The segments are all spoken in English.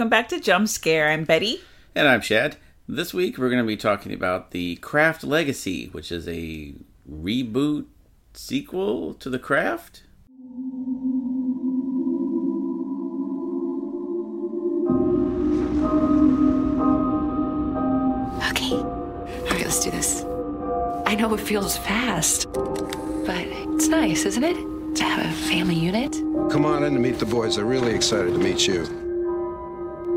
Welcome back to Jump Scare. I'm Betty. And I'm Shad. This week we're going to be talking about The Craft Legacy, which is a reboot sequel to The Craft. Okay. All right, let's do this. I know it feels fast, but it's nice, isn't it? To have a family unit. Come on in to meet the boys. They're really excited to meet you.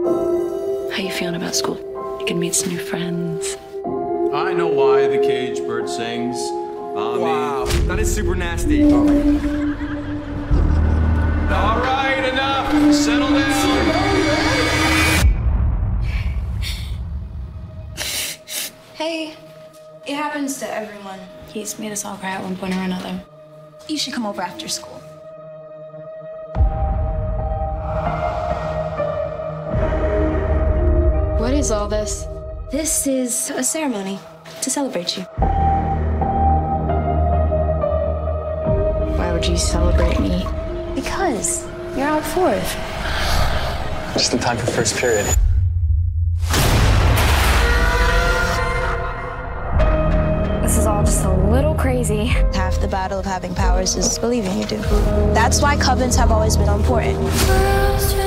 How you feeling about school? You can meet some new friends. I know why the cage bird sings. I Wow, that is super nasty. All right, enough. Settle down. Hey, it happens to everyone. He's made us all cry at one point or another. You should come over after school. Is all this? This is a ceremony to celebrate you. Why would you celebrate me? Because you're out fourth. Just in time for first period. This is all just a little crazy. Half the battle of having powers is believing you do. That's why covens have always been important.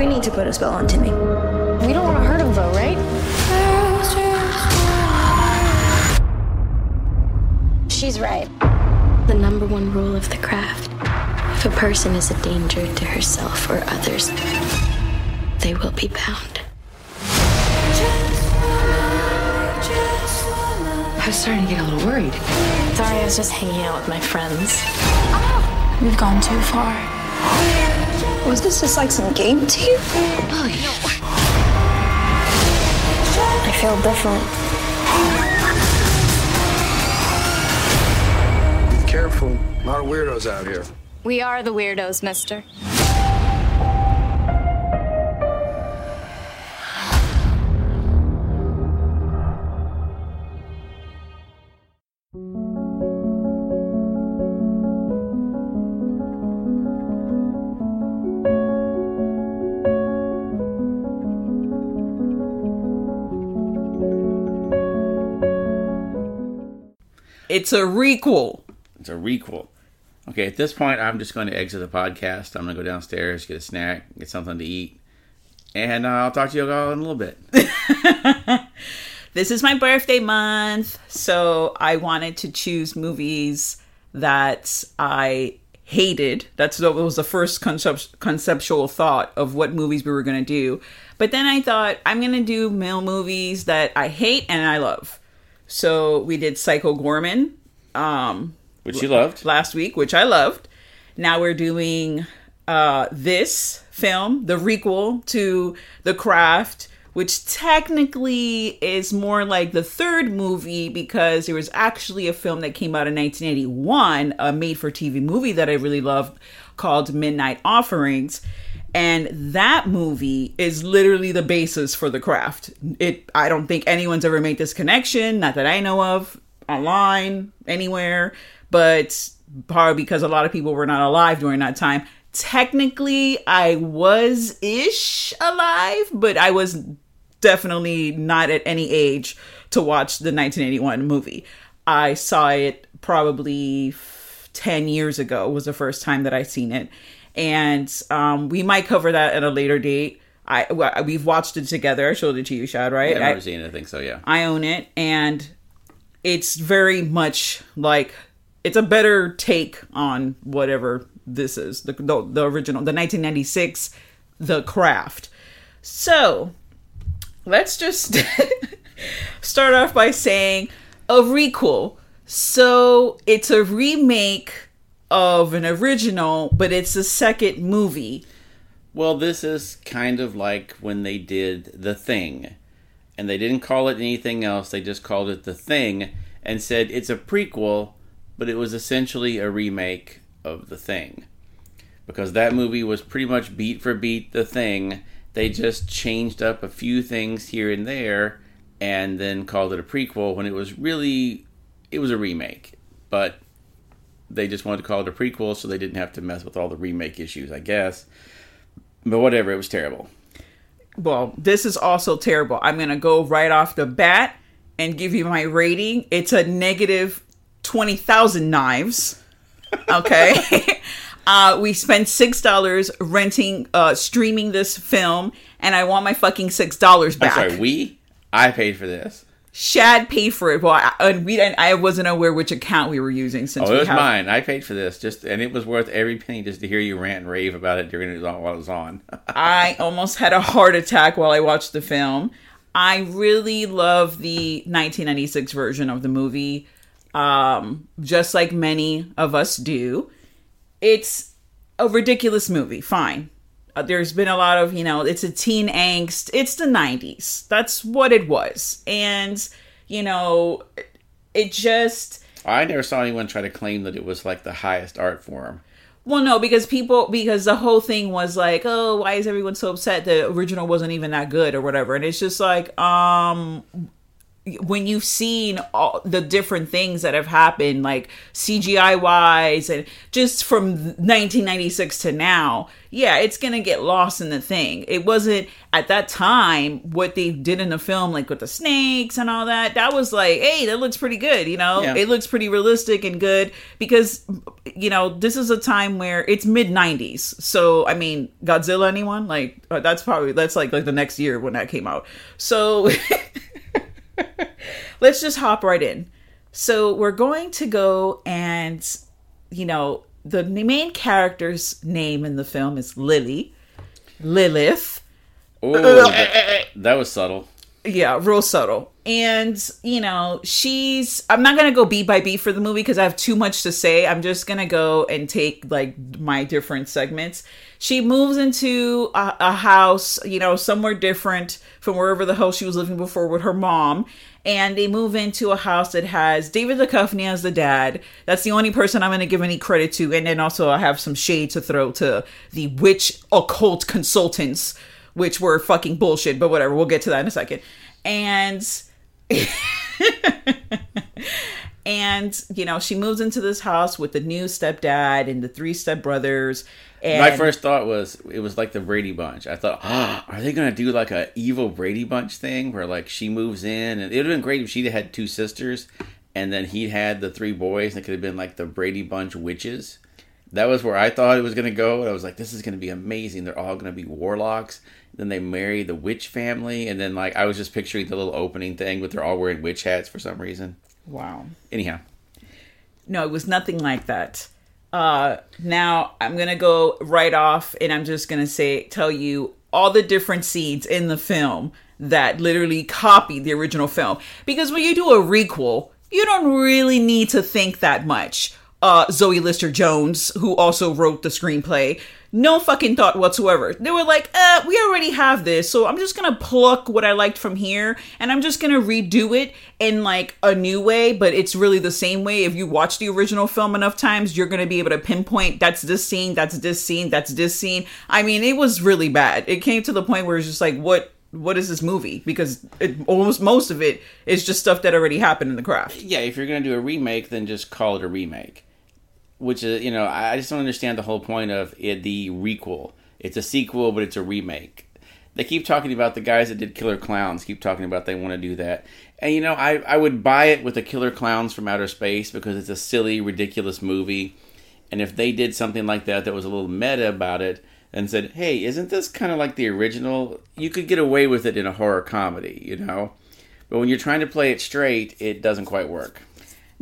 We need to put a spell on Timmy. We don't want to hurt him though, right? She's right. The number one rule of the craft if a person is a danger to herself or others, they will be bound. I was starting to get a little worried. Sorry, I was just hanging out with my friends. We've gone too far. Was this just like some game to you? oh I feel different. Be careful. A lot of weirdos out here. We are the weirdos, mister. It's a requel. It's a requel. Okay, at this point, I'm just going to exit the podcast. I'm going to go downstairs, get a snack, get something to eat, and uh, I'll talk to you all in a little bit. This is my birthday month, so I wanted to choose movies that I hated. That's that was the first concept, conceptual thought of what movies we were going to do. But then I thought I'm going to do male movies that I hate and I love. So we did Psycho Goreman um, Which you loved. last week, which I loved. Now we're doing uh, this film, the requel to The Craft, which technically is more like the third movie because there was actually a film that came out in 1981, a made for TV movie that I really loved called Midnight Offerings. And that movie is literally the basis for The Craft. It I don't think anyone's ever made this connection, not that I know of, online, anywhere, but probably because a lot of people were not alive during that time. Technically, I was ish alive, but I was definitely not at any age to watch the 1981 movie. I saw it probably 10 years ago was the first time that I seen it. And um, we might cover that at a later date. I we've watched it together. I showed it to you, Shad, right? I've I- never seen it, I think so, yeah. I own it, and it's very much like it's a better take on whatever this is the the, the original, the 1996, The Craft. So let's just start off by saying a requel. So it's a remake of an original, but it's a second movie. Well, this is kind of like when they did The Thing. And they didn't call it anything else, they just called it The Thing and said it's a prequel, but it was essentially a remake of The Thing. Because that movie was pretty much beat for beat The Thing. They just changed up a few things here and there and then called it a prequel when it was really it was a remake. But they just wanted to call it a prequel so they didn't have to mess with all the remake issues, I guess. But whatever, it was terrible. Well, this is also terrible. I'm going to go right off the bat and give you my rating. It's a negative 20,000 knives. Okay. uh, we spent $6 renting, uh, streaming this film, and I want my fucking $6 back. I'm sorry, we? I paid for this. Shad paid for it. Well, I, and we didn't, I wasn't aware which account we were using since Oh, it was have, mine. I paid for this, just and it was worth every penny just to hear you rant and rave about it during it while it was on. I almost had a heart attack while I watched the film. I really love the 1996 version of the movie, um, just like many of us do. It's a ridiculous movie, fine. Uh, there's been a lot of, you know, it's a teen angst. It's the 90s. That's what it was. And, you know, it just. I never saw anyone try to claim that it was like the highest art form. Well, no, because people, because the whole thing was like, oh, why is everyone so upset? The original wasn't even that good or whatever. And it's just like, um, when you've seen all the different things that have happened, like CGI wise, and just from 1996 to now, yeah, it's gonna get lost in the thing. It wasn't at that time what they did in the film, like with the snakes and all that. That was like, hey, that looks pretty good, you know. Yeah. It looks pretty realistic and good because, you know, this is a time where it's mid 90s. So I mean, Godzilla, anyone like uh, that's probably that's like like the next year when that came out. So. let's just hop right in. So we're going to go and, you know, the main character's name in the film is Lily, Lilith. Oh, that, eh, eh, eh. that was subtle. Yeah, real subtle. And, you know, she's. I'm not going to go beat by beat for the movie because I have too much to say. I'm just going to go and take, like, my different segments. She moves into a, a house, you know, somewhere different from wherever the hell she was living before with her mom. And they move into a house that has David Duchovny as the dad. That's the only person I'm going to give any credit to. And then also, I have some shade to throw to the witch occult consultants which were fucking bullshit, but whatever. We'll get to that in a second. And and you know, she moves into this house with the new stepdad and the three stepbrothers. And My first thought was it was like the Brady Bunch. I thought, oh, are they gonna do like a evil Brady Bunch thing where like she moves in and it would have been great if she'd had two sisters and then he had the three boys and it could have been like the Brady Bunch witches. That was where I thought it was gonna go. And I was like, this is gonna be amazing. They're all gonna be warlocks. Then they marry the witch family, and then like I was just picturing the little opening thing, but they're all wearing witch hats for some reason. wow. Anyhow, No, it was nothing like that. Uh now I'm to go right off and I'm just to say tell you all the different scenes in the film that literally copied the original film because when you do a requel, you don't really need to think that much. Uh Zoe Lister Jones, who also wrote the screenplay, no fucking thought whatsoever. They were like, uh, we already have this, so I'm just gonna pluck what I liked from here and I'm just gonna redo it in like a new way, but it's really the same way. If you watch the original film enough times, you're gonna be able to pinpoint that's this scene, that's this scene, that's this scene. I mean, it was really bad. It came to the point where it's just like, what what is this movie? Because it, almost most of it is just stuff that already happened in the craft. yeah, if you're gonna do a remake, then just call it a remake. Which is, you know, I I just don't understand the whole point of it, the requel. It's a sequel, but it's a remake. They keep talking about the guys that did Killer Clowns. Keep talking about they want to do that, and you know, I I would buy it with the Killer Clowns from Outer Space because it's a silly, ridiculous movie. And if they did something like that that was a little meta about it and said, "Hey, isn't this kind of like the original?" You could get away with it in a horror comedy, you know. But when you're trying to play it straight, it doesn't quite work.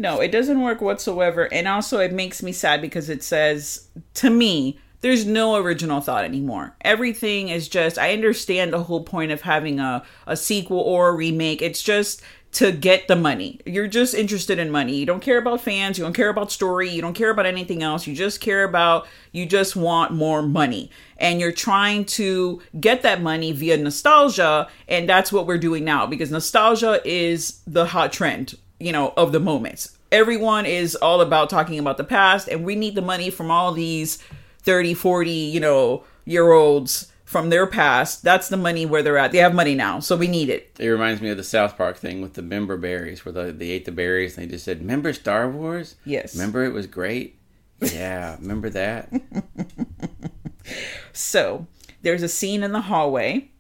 No, it doesn't work whatsoever. And also, it makes me sad because it says, to me, there's no original thought anymore. Everything is just, I understand the whole point of having a, a sequel or a remake. It's just to get the money. You're just interested in money. You don't care about fans. You don't care about story. You don't care about anything else. You just care about, you just want more money. And you're trying to get that money via nostalgia. And that's what we're doing now because nostalgia is the hot trend you know, of the moments. Everyone is all about talking about the past, and we need the money from all these 30, 40, you know, year olds from their past. That's the money where they're at. They have money now, so we need it. It reminds me of the South Park thing with the member berries, where the, they ate the berries and they just said, "Remember Star Wars? Yes. Remember it was great." Yeah, remember that? So there's a scene in the hallway.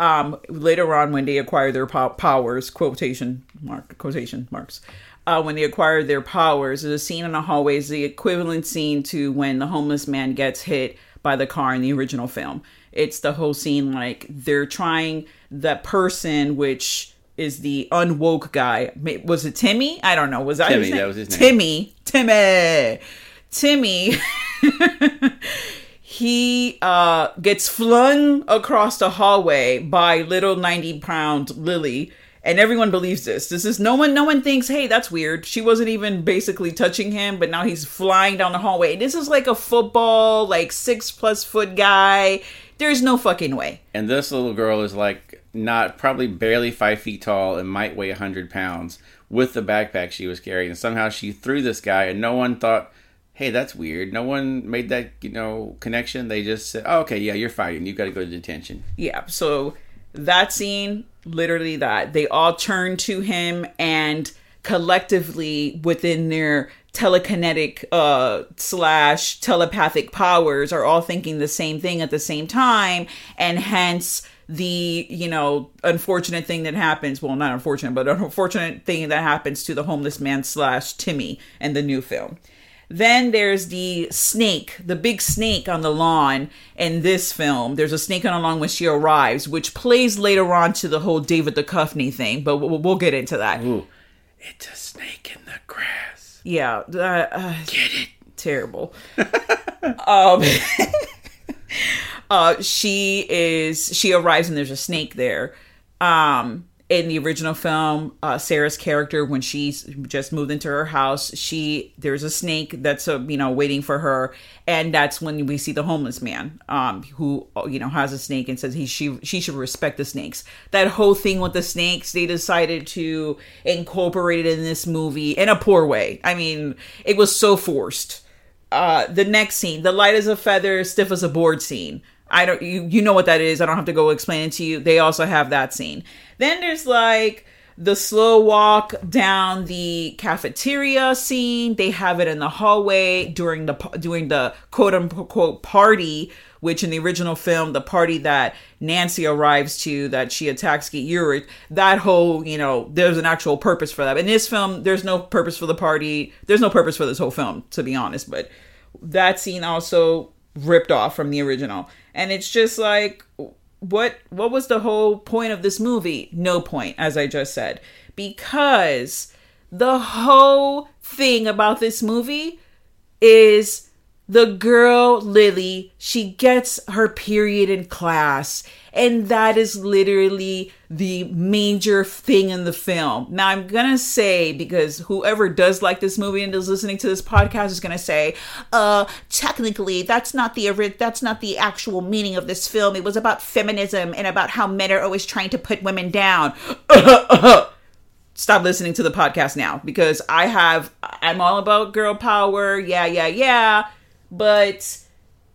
Um, later on, when they acquire their pow- powers, quotation mark, quotation marks. Uh, when they acquire their powers, there's a scene in the hallway is the equivalent scene to when the homeless man gets hit by the car in the original film. It's the whole scene like they're trying that person, which is the unwoke guy. Was it Timmy? I don't know. Was that Timmy, that was his name. Timmy. Timmy. Timmy. he uh, gets flung across the hallway by little 90 pound Lily. And everyone believes this. This is no one. No one thinks, "Hey, that's weird." She wasn't even basically touching him, but now he's flying down the hallway. This is like a football, like six plus foot guy. There's no fucking way. And this little girl is like not probably barely five feet tall and might weigh a hundred pounds with the backpack she was carrying. And somehow she threw this guy, and no one thought, "Hey, that's weird." No one made that you know connection. They just said, oh, "Okay, yeah, you're fighting. You got to go to detention." Yeah. So that scene, literally that they all turn to him and collectively within their telekinetic uh slash telepathic powers are all thinking the same thing at the same time and hence the you know unfortunate thing that happens well not unfortunate but an unfortunate thing that happens to the homeless man slash timmy in the new film then there's the snake, the big snake on the lawn in this film. There's a snake on the lawn when she arrives, which plays later on to the whole David Duchovny thing, but we'll, we'll get into that. Ooh, it's a snake in the grass. Yeah, uh, uh, get it? Terrible. um, uh, she is. She arrives and there's a snake there. Um, in the original film, uh, Sarah's character, when she's just moved into her house, she there's a snake that's uh, you know waiting for her, and that's when we see the homeless man, um, who you know has a snake and says he she she should respect the snakes. That whole thing with the snakes, they decided to incorporate it in this movie in a poor way. I mean, it was so forced. Uh, the next scene, the light as a feather, stiff as a board scene. I don't you you know what that is. I don't have to go explain it to you. They also have that scene. Then there's like the slow walk down the cafeteria scene. They have it in the hallway during the during the quote unquote party, which in the original film, the party that Nancy arrives to that she attacks Skeet Ulrich, that whole, you know, there's an actual purpose for that. In this film, there's no purpose for the party. There's no purpose for this whole film, to be honest. But that scene also ripped off from the original. And it's just like what what was the whole point of this movie? No point as i just said. Because the whole thing about this movie is the girl Lily, she gets her period in class, and that is literally the major thing in the film. Now, I'm gonna say because whoever does like this movie and is listening to this podcast is gonna say, "Uh, technically, that's not the that's not the actual meaning of this film. It was about feminism and about how men are always trying to put women down." stop listening to the podcast now because I have I'm all about girl power. Yeah, yeah, yeah. But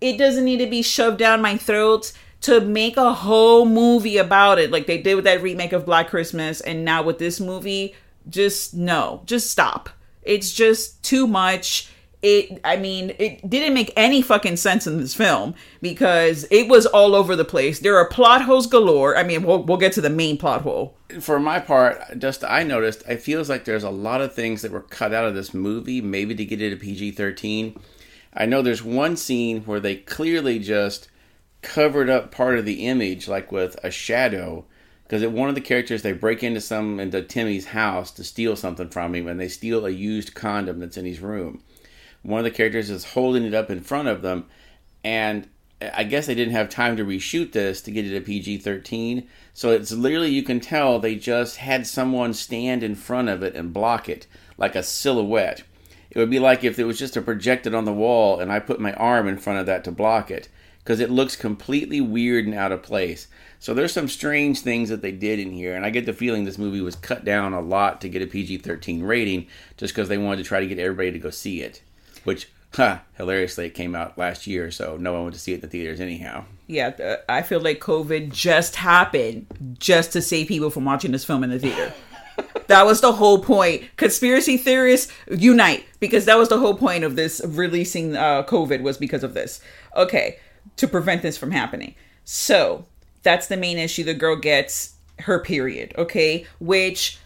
it doesn't need to be shoved down my throat to make a whole movie about it like they did with that remake of Black Christmas and now with this movie. Just no, just stop. It's just too much. It I mean, it didn't make any fucking sense in this film because it was all over the place. There are plot holes galore. I mean, we'll we'll get to the main plot hole. For my part, just I noticed, it feels like there's a lot of things that were cut out of this movie, maybe to get it a PG 13. I know there's one scene where they clearly just covered up part of the image, like with a shadow, because one of the characters they break into some into Timmy's house to steal something from him, and they steal a used condom that's in his room. One of the characters is holding it up in front of them, and I guess they didn't have time to reshoot this to get it a PG 13. So it's literally, you can tell they just had someone stand in front of it and block it like a silhouette. It would be like if it was just a projected on the wall and I put my arm in front of that to block it because it looks completely weird and out of place. So there's some strange things that they did in here, and I get the feeling this movie was cut down a lot to get a PG 13 rating just because they wanted to try to get everybody to go see it. Which, huh, hilariously, it came out last year, so no one went to see it in the theaters anyhow. Yeah, I feel like COVID just happened just to save people from watching this film in the theater. that was the whole point. Conspiracy theorists unite because that was the whole point of this releasing uh, COVID was because of this. Okay, to prevent this from happening. So that's the main issue. The girl gets her period. Okay, which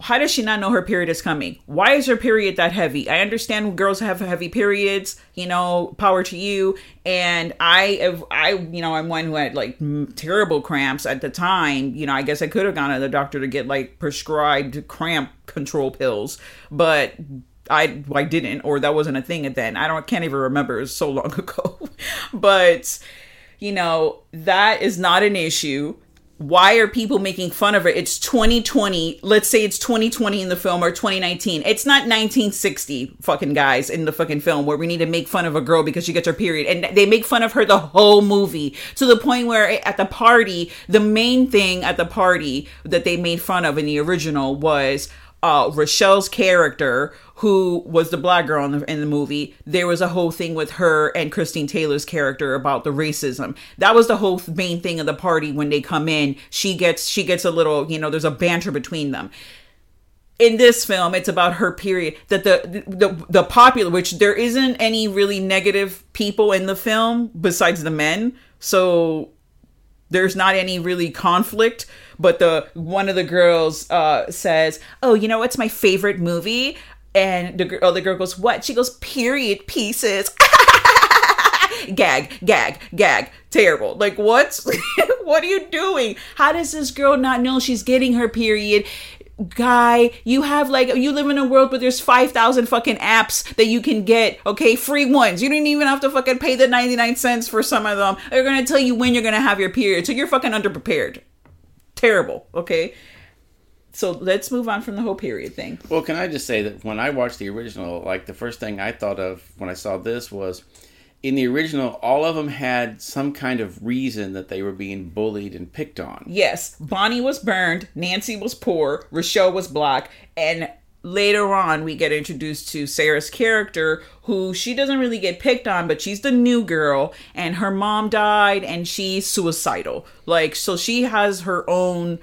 how does she not know her period is coming? Why is her period that heavy? I understand girls have heavy periods, you know, power to you. And I, I, you know, I'm one who had like terrible cramps at the time. You know, I guess I could have gone to the doctor to get like prescribed cramp control pills, but I, I didn't, or that wasn't a thing at then. I don't, can't even remember. It was so long ago. but, you know, that is not an issue why are people making fun of it? It's 2020. Let's say it's 2020 in the film or 2019. It's not 1960 fucking guys in the fucking film where we need to make fun of a girl because she gets her period. And they make fun of her the whole movie to the point where at the party, the main thing at the party that they made fun of in the original was uh, Rochelle's character, who was the black girl in the, in the movie, there was a whole thing with her and Christine Taylor's character about the racism. That was the whole main thing of the party when they come in. She gets she gets a little, you know, there's a banter between them. In this film, it's about her period. That the the the popular, which there isn't any really negative people in the film besides the men. So there's not any really conflict but the one of the girls uh, says oh you know what's my favorite movie? And the other girl goes what? She goes period pieces. Gag gag gag. Terrible. Like what what are you doing? How does this girl not know she's getting her period guy you have like you live in a world where there's 5000 fucking apps that you can get okay? Free ones. You didn't even have to fucking pay the 99 cents for some of them. They're gonna tell you when you're gonna have your period. So you're fucking underprepared. Terrible okay? So let's move on from the whole period thing. Well can i just say that when i watched the original like the first thing i thought of when i saw this was in the original, all of them had some kind of reason that they were being bullied and picked on. Yes, Bonnie was burned, Nancy was poor, Rochelle was black, and later on we get introduced to Sarah's character who she doesn't really get picked on but she's the new girl and her mom died and she's suicidal like so she has her own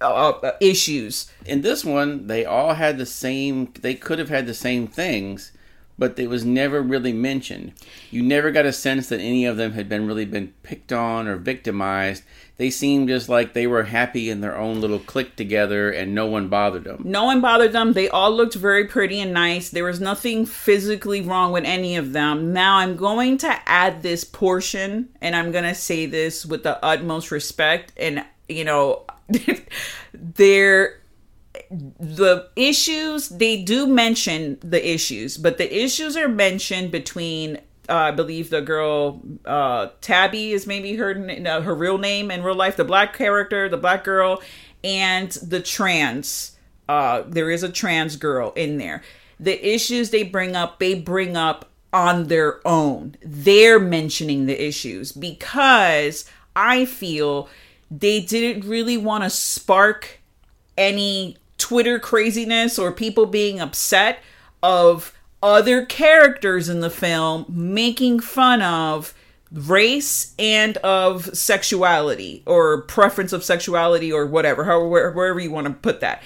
uh, uh issues in this one they all had the same they could have had the same things but it was never really mentioned. You never got a sense that any of them had been really been picked on or victimized. They seemed just like they were happy in their own little clique together and no one bothered them. No one bothered them. They all looked very pretty and nice. There was nothing physically wrong with any of them. Now I'm going to add this portion and I'm going to say this with the utmost respect and you know there the issues they do mention the issues but the issues are mentioned between uh, I believe the girl uh, Tabby is maybe her her real name in real life. The black character, the black girl, and the trans. Uh, there is a trans girl in there. The issues they bring up, they bring up on their own. They're mentioning the issues because I feel they didn't really want to spark any Twitter craziness or people being upset of other characters in the film making fun of race and of sexuality or preference of sexuality or whatever, however, wherever you want to put that,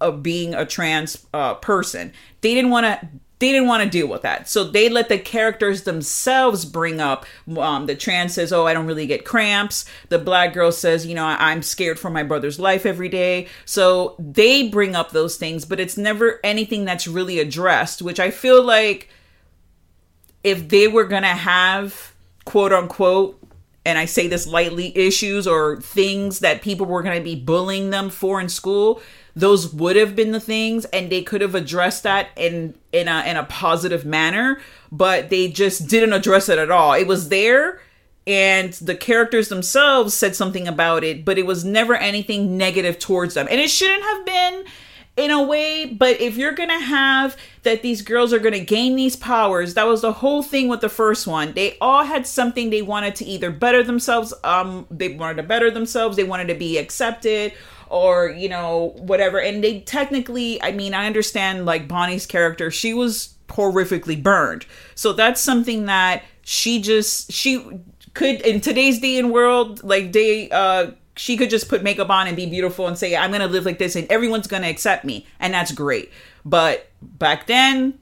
of being a trans uh, person. They didn't want to they didn't want to deal with that. So they let the characters themselves bring up. Um, the trans says, Oh, I don't really get cramps. The black girl says, You know, I'm scared for my brother's life every day. So they bring up those things, but it's never anything that's really addressed, which I feel like if they were going to have quote unquote, and I say this lightly, issues or things that people were going to be bullying them for in school, those would have been the things and they could have addressed that in in a in a positive manner but they just didn't address it at all. It was there and the characters themselves said something about it but it was never anything negative towards them. And it shouldn't have been in a way but if you're gonna have that these girls are gonna gain these powers that was the whole thing with the first one. They all had something they wanted to either better themselves um they wanted to better themselves they wanted to be accepted or you know whatever. And they technically i mean i understand like bonnie's character she was horrifically burned. So that's something that she just she could in today's day and world like they uh she could just put makeup on and be beautiful and say I'm going to live like this and everyone's going to accept me and that's great. But back then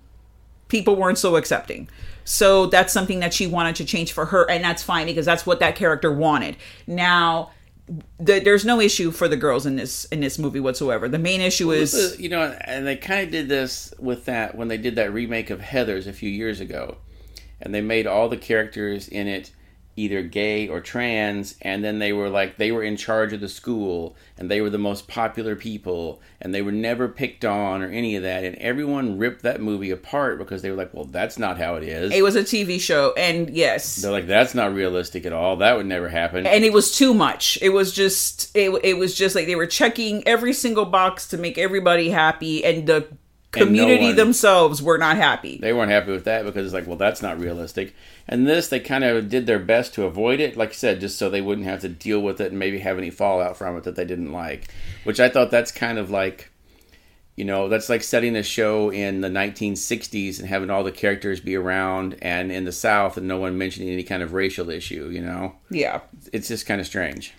people weren't so accepting. So that's something that she wanted to change for her and that's fine because that's what that character wanted. Now the, there's no issue for the girls in this in this movie whatsoever. The main issue is you know, and they kind of did this with that when they did that remake of Heather's a few years ago, and they made all the characters in it either gay or trans and then they were like they were in charge of the school and they were the most popular people and they were never picked on or any of that and everyone ripped that movie apart because they were like well that's not how it is. It was a tv show and yes. They're like that's not realistic at all. That would never happen. And it was too much. It was just it, it was just like they were checking every single box to make everybody happy and the community no one, themselves were not happy. They weren't happy with that because it's like, well, that's not realistic. And this, they kind of did their best to avoid it, like I said, just so they wouldn't have to deal with it and maybe have any fallout from it that they didn't like. Which I thought that's kind of like, you know, that's like setting a show in the 1960s and having all the characters be around and in the South and no one mentioning any kind of racial issue, you know? Yeah. It's just kind of strange.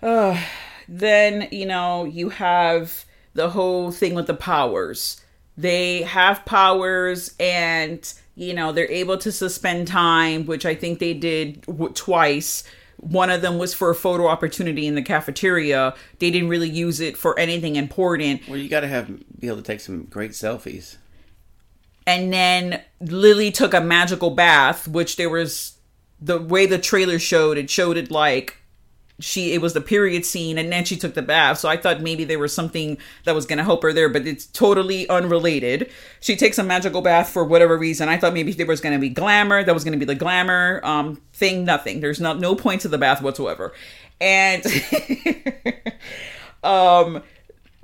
Uh, then, you know, you have the whole thing with the powers they have powers and you know they're able to suspend time which i think they did w- twice. One of them was for a photo opportunity in the cafeteria. They didn't really use it for anything important. Well you got to have be able to take some great selfies. And then lily took a magical bath which there was the way the trailer showed it showed it like she it was the period scene and then she took the bath. So i thought maybe there was something that was going to help her there but it's totally unrelated. She takes a magical bath for whatever reason. I thought maybe there was going to be glamour that was going to be the glamour um thing nothing. There's not no point to the bath whatsoever. And um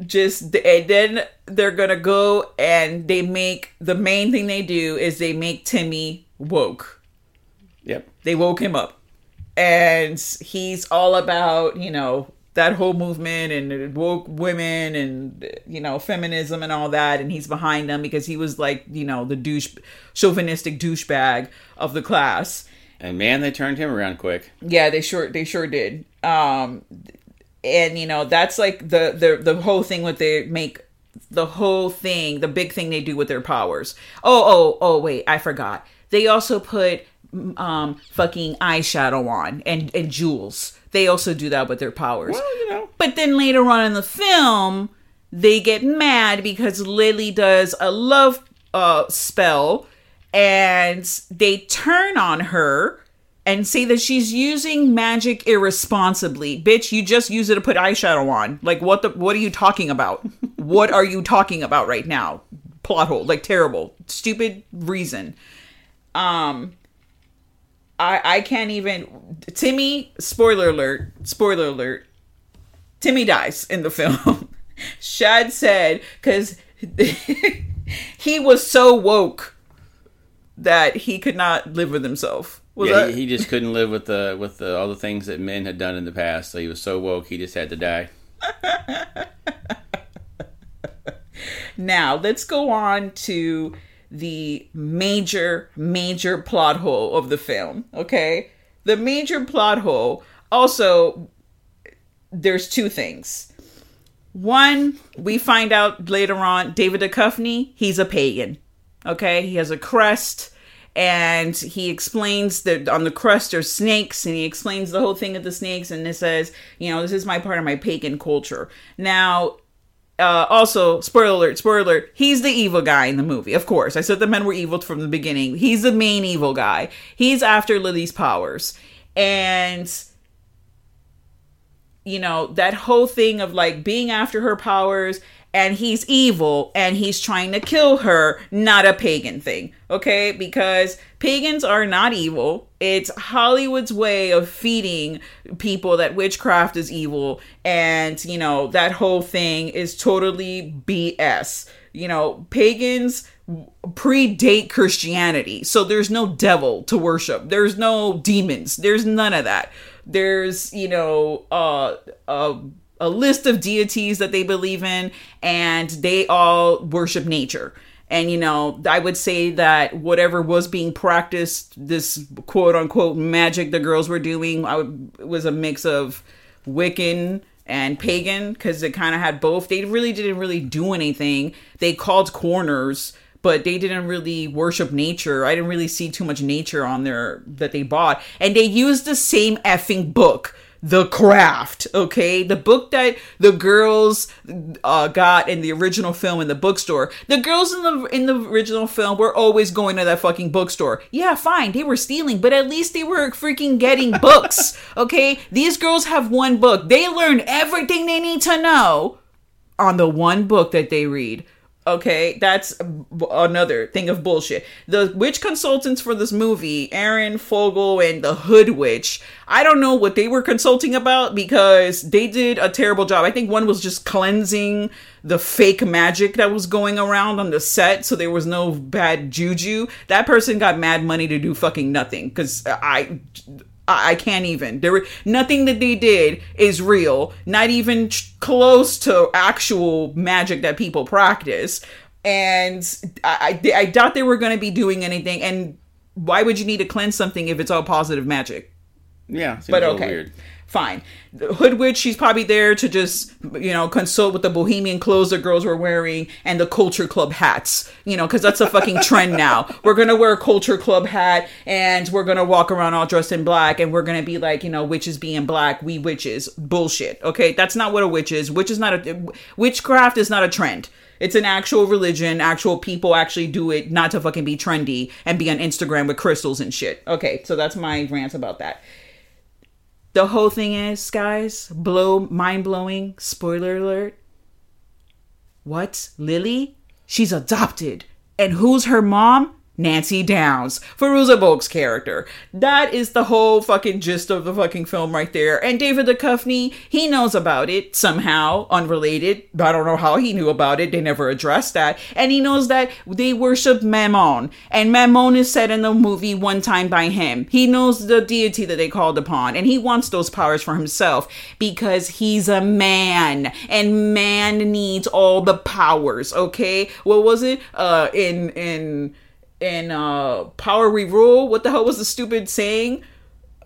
just and then they're gonna go and they make the main thing they do is they make timmy woke. Yep. They woke him up and he's all about you know that whole movement and woke women and you know feminism and all that. And he's behind them because he was like you know the douche chauvinistic douchebag of the class. And man they turned him around quick. Yeah they sure they sure did. Um and you know that's like the the the whole thing with they make the whole thing the big thing they do with their powers. Oh oh oh wait i forgot. They also put um fucking eyeshadow on and and jewels. They also do that with their powers. Well, you know. But then later on in the film, they get mad because Lily does a love uh spell and they turn on her and say that she's using magic irresponsibly. Bitch, you just use it to put eyeshadow on. Like what the what are you talking about? what are you talking about right now? Plot hole, like terrible, stupid reason. Um I I can't even Timmy spoiler alert spoiler alert Timmy dies in the film. Shad said cuz he was so woke that he could not live with himself. Was yeah, that- he, he just couldn't live with the with the, all the things that men had done in the past. So he was so woke, he just had to die. now let's go on to the major, major plot hole of the film. Okay. The major plot hole also, there's two things. One, we find out later on David Duchovny, he's a pagan. Okay. He has a crest and he explains that on the crest are snakes and he explains the whole thing of the snakes and it says you know this is my part of my pagan culture now uh, also, spoiler alert, spoiler alert, he's the evil guy in the movie, of course. I said the men were evil from the beginning. He's the main evil guy. He's after Lily's powers. And, you know, that whole thing of like being after her powers and he's evil and he's trying to kill her, not a pagan thing, okay? Because pagans are not evil. It's Hollywood's way of feeding people that witchcraft is evil, and you know, that whole thing is totally BS. You know, pagans predate Christianity, so there's no devil to worship, there's no demons, there's none of that. There's, you know, uh, uh, a list of deities that they believe in, and they all worship nature. And, you know, I would say that whatever was being practiced, this quote unquote magic the girls were doing, I would, was a mix of Wiccan and pagan because it kind of had both. They really didn't really do anything. They called corners, but they didn't really worship nature. I didn't really see too much nature on there that they bought. And they used the same effing book. The Craft, okay? The book that the girls uh, got in the original film in the bookstore. The girls in the in the original film were always going to that fucking bookstore. Yeah, fine, they were stealing, but at least they were freaking getting books, okay? These girls have one book. They learn everything they need to know on the one book that they read. Okay, that's another thing of bullshit. The witch consultants for this movie, Aaron Fogel and the Hood Witch, I don't know what they were consulting about because they did a terrible job. I think one was just cleansing the fake magic that was going around on the set so there was no bad juju. That person got mad money to do fucking nothing because I I can't even. There nothing that they did is real. Not even close to actual magic that people practice. And I, I, I doubt they were going to be doing anything. And why would you need to cleanse something if it's all positive magic? Yeah, but okay. Weird. Fine. Hood Witch, she's probably there to just, you know, consult with the bohemian clothes the girls were wearing and the culture club hats, you know, because that's a fucking trend now. We're going to wear a culture club hat and we're going to walk around all dressed in black and we're going to be like, you know, witches being black, we witches. Bullshit. Okay. That's not what a witch is. Witch is not a, witchcraft is not a trend. It's an actual religion. Actual people actually do it not to fucking be trendy and be on Instagram with crystals and shit. Okay. So that's my rant about that the whole thing is, guys, blow mind blowing. Spoiler alert. What? Lily? She's adopted. And who's her mom? Nancy Downs, Fairuza Balk's character. That is the whole fucking gist of the fucking film right there. And David Duchovny, he knows about it somehow, unrelated. I don't know how he knew about it. They never addressed that. And he knows that they worship Manon. And Manon is said in the movie one time by him. He knows the deity that they called upon. And he wants those powers for himself because he's a man. And man needs all the powers, okay? What was it? Uh, in, in, in uh Power We Rule. What the hell was the stupid saying?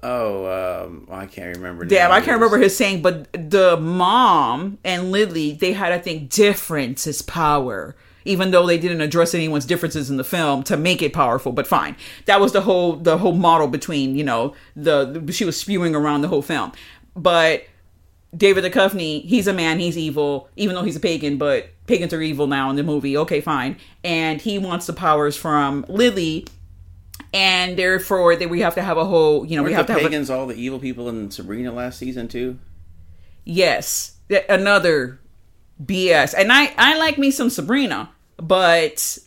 Oh, um, I can't remember. Damn, I can't remember his saying, but the mom and Lily, they had, I think, difference is power. Even though they didn't address anyone's differences in the film to make it powerful, but fine. That was the whole the whole model between you know the, the she was spewing around the whole film. But David Duchovny, he's a man, he's evil, even though he's a pagan, but pagans are evil now in the movie. Okay, fine. And he wants the powers from Lily, and therefore that we have to have a whole, you know, Weren't we have to pagans have all the evil people in Sabrina last season too. Yes, another BS. And I I like me some Sabrina, but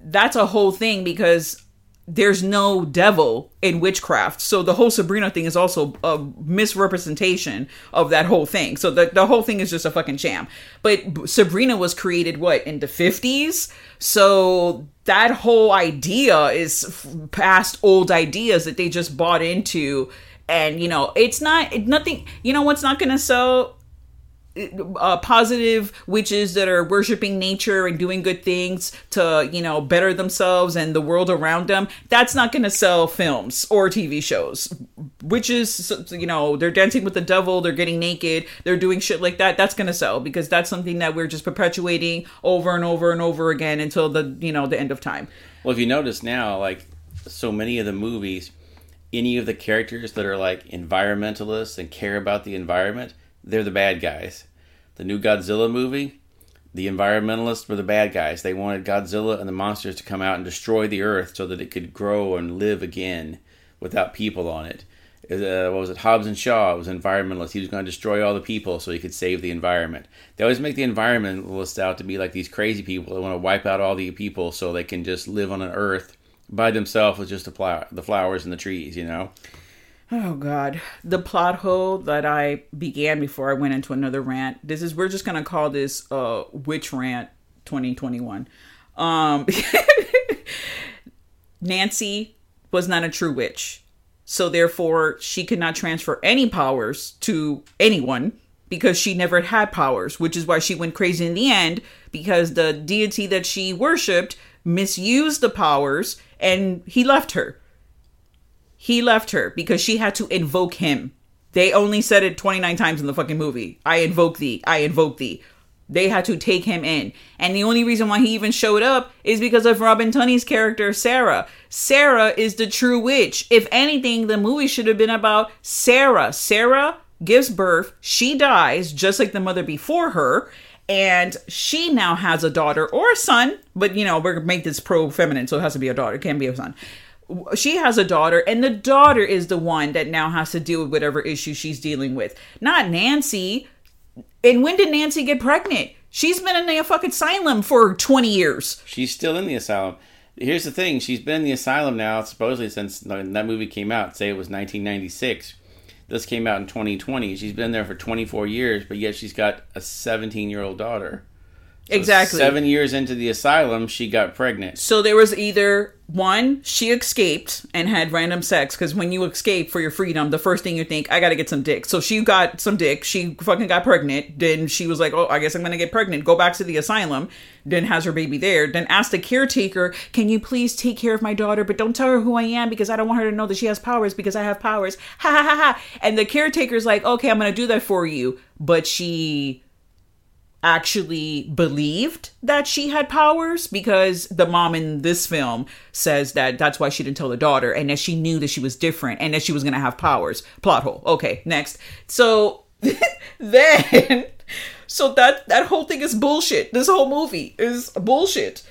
that's a whole thing because there's no devil in witchcraft. So the whole Sabrina thing is also a misrepresentation of that whole thing. So the, the whole thing is just a fucking sham. But Sabrina was created, what, in the 50s? So that whole idea is past old ideas that they just bought into. And, you know, it's not, nothing, you know what's not going to sell? Uh, positive witches that are worshiping nature and doing good things to you know better themselves and the world around them that's not going to sell films or tv shows. Witches you know they're dancing with the devil they're getting naked they're doing shit like that that's going to sell because that's something that we're just perpetuating over and over and over again until the you know the end of time. Well if you notice now like so many of the movies any of the characters that are like environmentalists and care about the environment they're the bad guys. The new Godzilla movie, the environmentalists were the bad guys. They wanted Godzilla and the monsters to come out and destroy the Earth so that it could grow and live again without people on it. Uh, what was it? Hobbs and Shaw it was environmentalist. He was going to destroy all the people so he could save the environment. They always make the environmentalists out to be like these crazy people that want to wipe out all the people so they can just live on an Earth by themselves with just the, flower, the flowers and the trees, you know? Oh God, the plot hole that I began before I went into another rant. This is we're just gonna call this uh witch rant 2021. Um, Nancy was not a true witch, so therefore she could not transfer any powers to anyone because she never had powers, which is why she went crazy in the end because the deity that she worshipped misused the powers and he left her he left her because she had to invoke him. They only said it 29 times in the fucking movie. I invoke thee. I invoke thee. They had to take him in. And the only reason why he even showed up is because of Robin Tunney's character, Sarah. Sarah is the true witch. If anything, the movie should have been about Sarah. Sarah gives birth, she dies, just like the mother before her. And she now has a daughter or a son, but you know, we're gonna make this pro feminine, so it has to be a daughter, it can't be a son she has a daughter and the daughter is the one that now has to deal with whatever issue she's dealing with not nancy and when did nancy get pregnant she's been in the fucking asylum for 20 years She's still in the asylum. Here's the thing: she's been in the asylum now supposedly since that movie came out. Say it was 1996. This came out in 2020. She's been there for 24 years, but yet she's got a 17 year old daughter. So exactly. Seven years into the asylum, she got pregnant. so there was either one she escaped and had random sex because when you escape for your freedom the first thing you think i gotta get some dick. So she got some dick she fucking got pregnant then she was like oh i guess i'm gonna get pregnant. Go back to the asylum then has her baby there then asked the caretaker can you please take care of my daughter but don't tell her who i am because i don't want her to know that she has powers because i have powers. Ha ha ha ha. And the caretaker's like okay i'm gonna do that for you. But she actually believed that she had powers because the mom in this film says that that's why she didn't tell the daughter and that she knew that she was different and that she was going to have powers. Plot hole. Okay, next. So then so that that whole thing is bullshit. This whole movie is bullshit.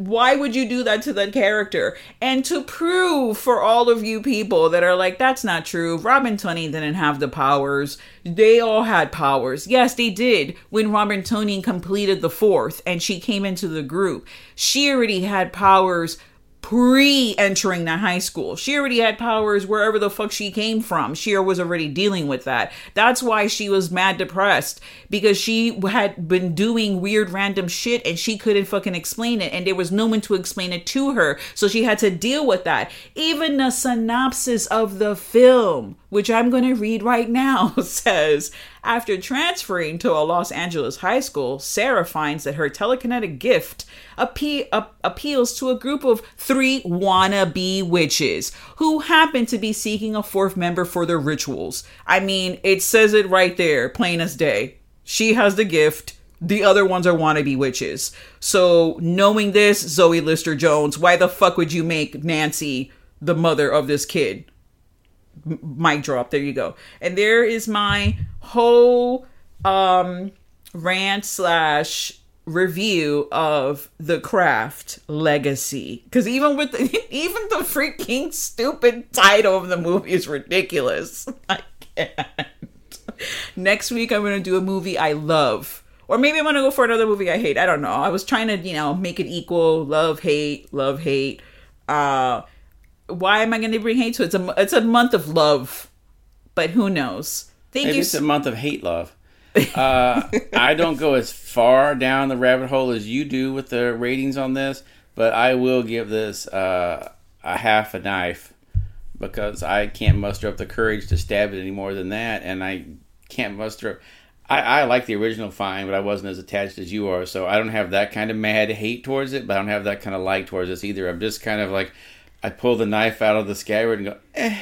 Why would you do that to that character? And to prove for all of you people that are like, that's not true. Robin Tunney didn't have the powers. They all had powers. Yes, they did. When Robin Tunney completed the fourth and she came into the group, she already had powers pre entering the high school. She already had powers wherever the fuck she came from. She was already dealing with that. That's why she was mad depressed because she had been doing weird random shit and she couldn't fucking explain it and there was no one to explain it to her. So she had to deal with that. Even the synopsis of the film, which I'm going to read right now, says after transferring to a Los Angeles high school, Sarah finds that her telekinetic gift appe- ap- appeals to a group of three wannabe witches who happen to be seeking a fourth member for their rituals. I mean, it says it right there, plain as day. She has the gift. The other ones are wannabe witches. So, knowing this, Zoe Lister Jones, why the fuck would you make Nancy the mother of this kid? Mic drop. There you go. And there is my whole um rant slash review of the craft legacy. Because even with the, even the freaking stupid title of the movie is ridiculous. I can't. Next week i'm gonna do a movie i love. Or maybe i'm gonna go for another movie i hate. I don't know. I was trying to you know make it equal. Love hate love hate. Uh why am I going to bring hate to it? It's a it's a month of love, but who knows? Thank Maybe you. it's a month of hate love. Uh, I don't go as far down the rabbit hole as you do with the ratings on this, but I will give this uh, a half a knife because I can't muster up the courage to stab it any more than that, and I can't muster up. I, I like the original fine, but I wasn't as attached as you are, so I don't have that kind of mad hate towards it, but I don't have that kind of like towards this either. I'm just kind of like, I pull the knife out of the scabbard and go, eh.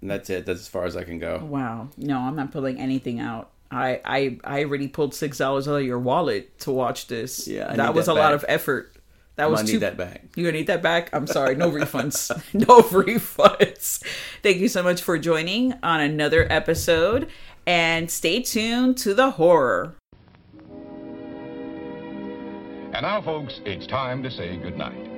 And that's it. That's as far as I can go. Wow. No, I'm not pulling anything out. I I I already pulled six dollars out of your wallet to watch this. Yeah, I that need was that a lot of effort. That I'm was gonna too. need that back. You gonna need that back? I'm sorry. No refunds. no refunds. Thank you so much for joining on another episode, and stay tuned to the horror. And now, folks, it's time to say goodnight.